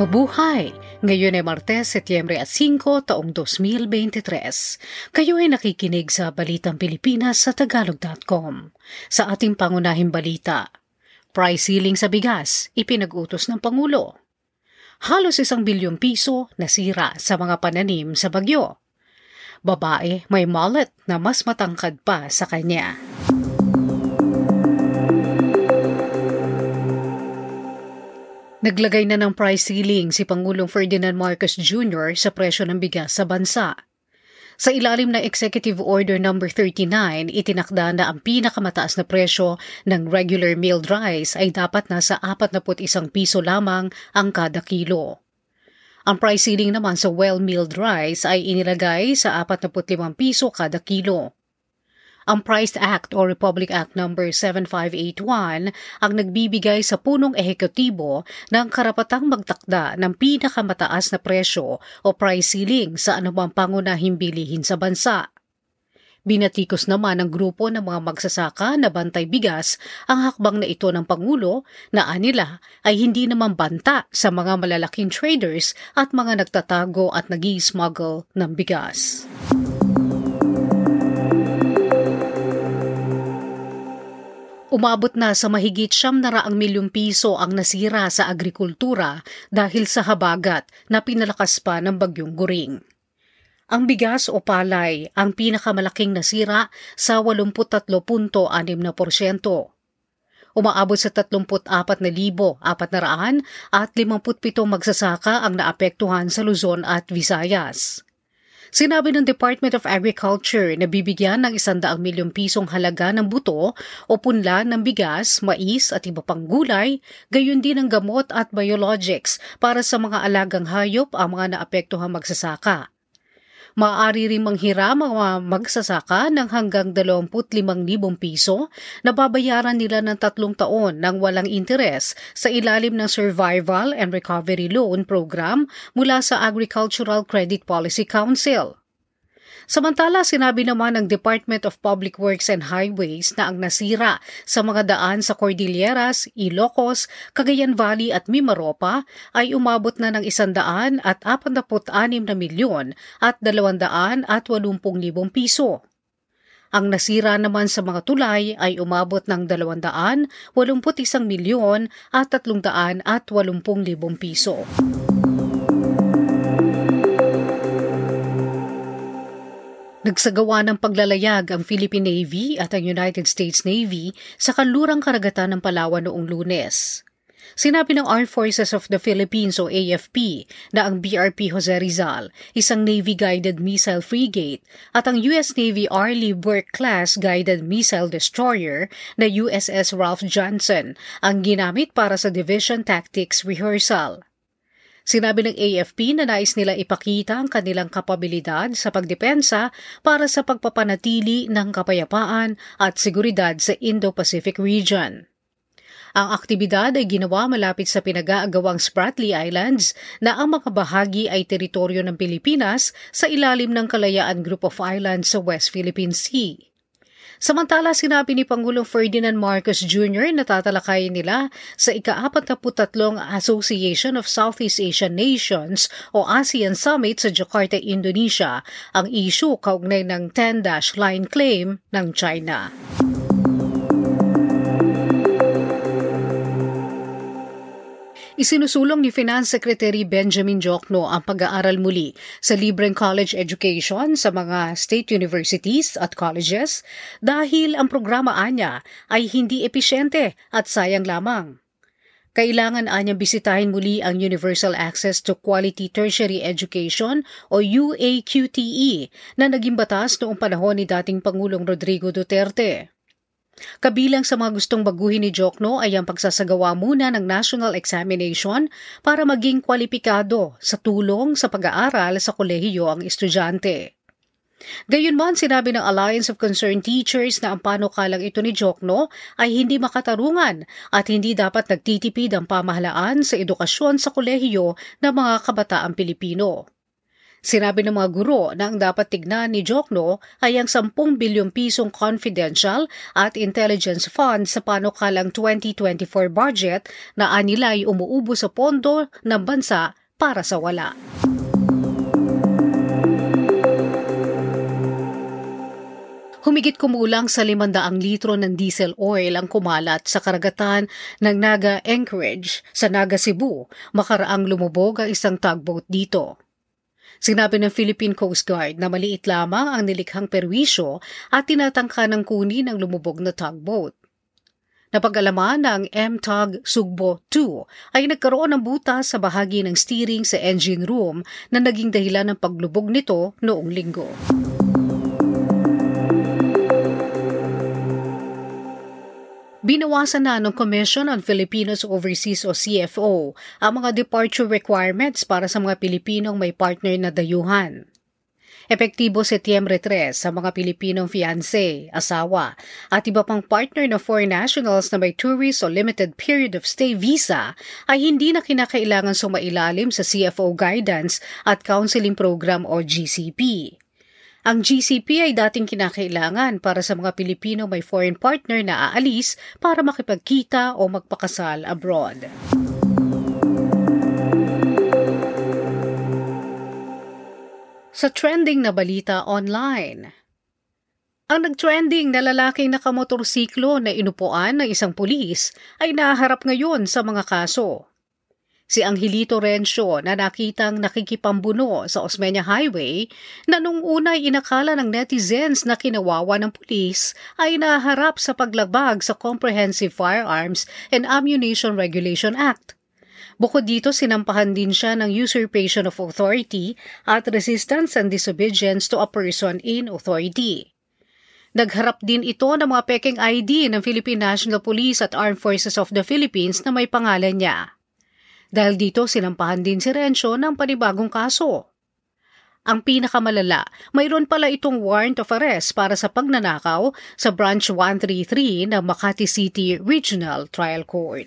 Mabuhay! Ngayon ay Martes, Setyembre 5, taong 2023. Kayo ay nakikinig sa Balitang Pilipinas sa Tagalog.com. Sa ating pangunahing balita, price ceiling sa bigas, ipinag-utos ng Pangulo. Halos isang bilyong piso nasira sa mga pananim sa bagyo. Babae may mullet na mas matangkad pa sa kanya. Naglagay na ng price ceiling si Pangulong Ferdinand Marcos Jr. sa presyo ng bigas sa bansa. Sa ilalim ng Executive Order No. 39, itinakda na ang pinakamataas na presyo ng regular milled rice ay dapat nasa 41 piso lamang ang kada kilo. Ang price ceiling naman sa well-milled rice ay inilagay sa 45 piso kada kilo. Ang Price Act o Republic Act No. 7581 ang nagbibigay sa punong ehekutibo ng karapatang magtakda ng pinakamataas na presyo o price ceiling sa anumang pangunahing bilihin sa bansa. Binatikos naman ng grupo ng mga magsasaka na bantay bigas ang hakbang na ito ng Pangulo na anila ay hindi naman banta sa mga malalaking traders at mga nagtatago at nag smuggle ng bigas. Umabot na sa mahigit siyam na raang milyong piso ang nasira sa agrikultura dahil sa habagat na pinalakas pa ng bagyong guring. Ang bigas o palay ang pinakamalaking nasira sa 83.6%. Umaabot sa 34,400 at 57 magsasaka ang naapektuhan sa Luzon at Visayas. Sinabi ng Department of Agriculture na bibigyan ng 100 milyong pisong halaga ng buto o punla ng bigas, mais at iba pang gulay, gayon din ng gamot at biologics para sa mga alagang hayop ang mga naapektuhang magsasaka. Maaari rin manghiram ang magsasaka ng hanggang 25,000 piso na babayaran nila ng tatlong taon ng walang interes sa ilalim ng Survival and Recovery Loan Program mula sa Agricultural Credit Policy Council. Samantala, sinabi naman ng Department of Public Works and Highways na ang nasira sa mga daan sa Cordilleras, Ilocos, Cagayan Valley at Mimaropa ay umabot na ng isandaan at 46 na milyon at 280 libong piso. Ang nasira naman sa mga tulay ay umabot ng 281 milyon at 380 libong piso. Nagsagawa ng paglalayag ang Philippine Navy at ang United States Navy sa kanlurang karagatan ng Palawan noong lunes. Sinabi ng Armed Forces of the Philippines o AFP na ang BRP Jose Rizal, isang Navy-guided missile frigate, at ang US Navy Arleigh Burke-class guided missile destroyer na USS Ralph Johnson ang ginamit para sa Division Tactics Rehearsal. Sinabi ng AFP na nais nila ipakita ang kanilang kapabilidad sa pagdepensa para sa pagpapanatili ng kapayapaan at seguridad sa Indo-Pacific region. Ang aktibidad ay ginawa malapit sa pinag-aagawang Spratly Islands na ang mga bahagi ay teritoryo ng Pilipinas sa ilalim ng Kalayaan Group of Islands sa West Philippine Sea. Samantala, sinabi ni Pangulong Ferdinand Marcos Jr. na tatalakayin nila sa ika-43 Association of Southeast Asian Nations o ASEAN Summit sa Jakarta, Indonesia ang issue kaugnay ng 10-dash line claim ng China. Isinusulong ni Finance Secretary Benjamin Jokno ang pag-aaral muli sa libreng college education sa mga state universities at colleges dahil ang programa anya ay hindi episyente at sayang lamang. Kailangan anyang bisitahin muli ang Universal Access to Quality Tertiary Education o UAQTE na naging batas noong panahon ni dating Pangulong Rodrigo Duterte. Kabilang sa mga gustong baguhin ni Jokno ay ang pagsasagawa muna ng national examination para maging kwalipikado sa tulong sa pag-aaral sa kolehiyo ang estudyante. Gayunman, sinabi ng Alliance of Concerned Teachers na ang panukalang ito ni Jokno ay hindi makatarungan at hindi dapat nagtitipid ang pamahalaan sa edukasyon sa kolehiyo ng mga kabataang Pilipino. Sinabi ng mga guro na ang dapat tignan ni Jokno ay ang 10 bilyong pisong confidential at intelligence fund sa panukalang 2024 budget na anila ay umuubo sa pondo ng bansa para sa wala. Humigit kumulang sa 500 litro ng diesel oil ang kumalat sa karagatan ng Naga Anchorage sa Naga Cebu makaraang lumubog ang isang tugboat dito. Sinabi ng Philippine Coast Guard na maliit lamang ang nilikhang perwisyo at tinatangka ng kunin ang lumubog na tugboat. Napag-alaman na ang M-Tug Sugbo 2 ay nagkaroon ng butas sa bahagi ng steering sa engine room na naging dahilan ng paglubog nito noong linggo. Binawasan na ng Commission on Filipinos Overseas o CFO ang mga departure requirements para sa mga Pilipinong may partner na dayuhan. Epektibo Setyembre 3 sa mga Pilipinong fiancé, asawa, at iba pang partner na foreign nationals na may tourist o limited period of stay visa ay hindi na kinakailangan sumailalim sa CFO guidance at counseling program o GCP. Ang GCP ay dating kinakailangan para sa mga Pilipino may foreign partner na aalis para makipagkita o magpakasal abroad. Sa trending na balita online, ang nagtrending na lalaking nakamotorsiklo na inupuan ng isang pulis ay naharap ngayon sa mga kaso si Angelito Rencio na nakitang nakikipambuno sa Osmeña Highway na nung una inakala ng netizens na kinawawa ng pulis ay naharap sa paglagbag sa Comprehensive Firearms and Ammunition Regulation Act. Bukod dito, sinampahan din siya ng usurpation of authority at resistance and disobedience to a person in authority. Nagharap din ito ng mga peking ID ng Philippine National Police at Armed Forces of the Philippines na may pangalan niya. Dahil dito sinampahan din si Rencio ng panibagong kaso. Ang pinakamalala, mayroon pala itong warrant of arrest para sa pagnanakaw sa Branch 133 ng Makati City Regional Trial Court.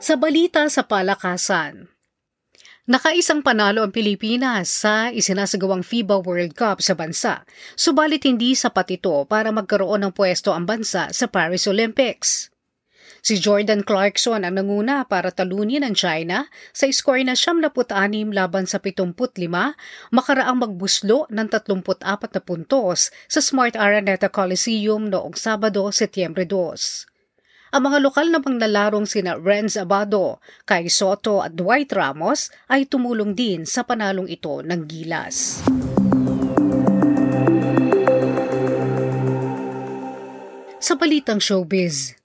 Sa balita sa palakasan, Nakaisang panalo ang Pilipinas sa isinasagawang FIBA World Cup sa bansa, subalit hindi sapat ito para magkaroon ng pwesto ang bansa sa Paris Olympics. Si Jordan Clarkson ang nanguna para talunin ang China sa score na 76 laban sa 75 makaraang magbuslo ng 34 na puntos sa Smart Araneta Coliseum noong Sabado, Setyembre 2. Ang mga lokal na panglalarong sina Renz Abado, Kai Soto at Dwight Ramos ay tumulong din sa panalong ito ng gilas. Sa balitang showbiz,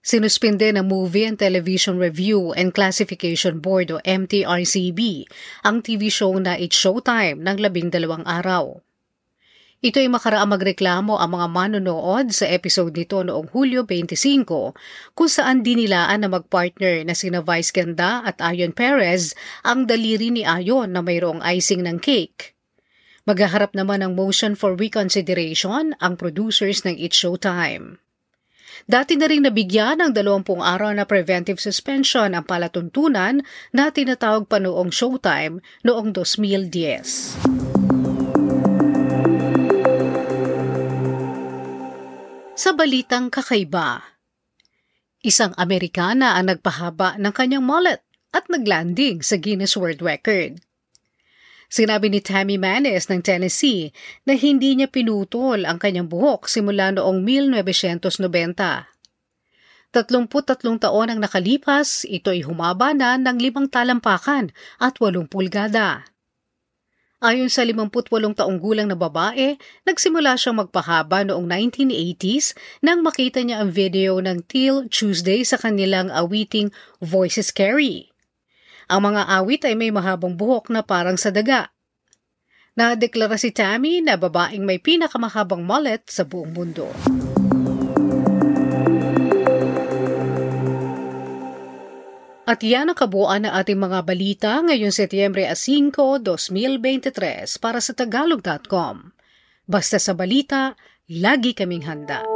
Sinuspinde ng Movie and Television Review and Classification Board o MTRCB ang TV show na It's Showtime ng labing dalawang araw. Ito ay makaraang magreklamo ang mga manonood sa episode nito noong Hulyo 25 kung saan dinilaan na magpartner na sina Vice Ganda at Ayon Perez ang daliri ni Ayon na mayroong icing ng cake. Maghaharap naman ng motion for reconsideration ang producers ng It's Showtime. Dati na rin nabigyan ng 20 araw na preventive suspension ang palatuntunan na tinatawag pa noong Showtime noong 2010. Sa balitang kakaiba, isang Amerikana ang nagpahaba ng kanyang mullet at naglanding sa Guinness World Record. Sinabi ni Tammy Manes ng Tennessee na hindi niya pinutol ang kanyang buhok simula noong 1990. 33 taon ang nakalipas, ito ay humaba na ng limang talampakan at 8 pulgada. Ayon sa 58 taong gulang na babae, nagsimula siyang magpahaba noong 1980s nang makita niya ang video ng Till Tuesday sa kanilang awiting Voices Carry. Ang mga awit ay may mahabang buhok na parang sa daga. Nadeklara si Tammy na babaeng may pinakamahabang mullet sa buong mundo. At yan ang kabuuan ng ating mga balita ngayon Setyembre 5, 2023 para sa Tagalog.com. Basta sa balita, lagi kaming handa.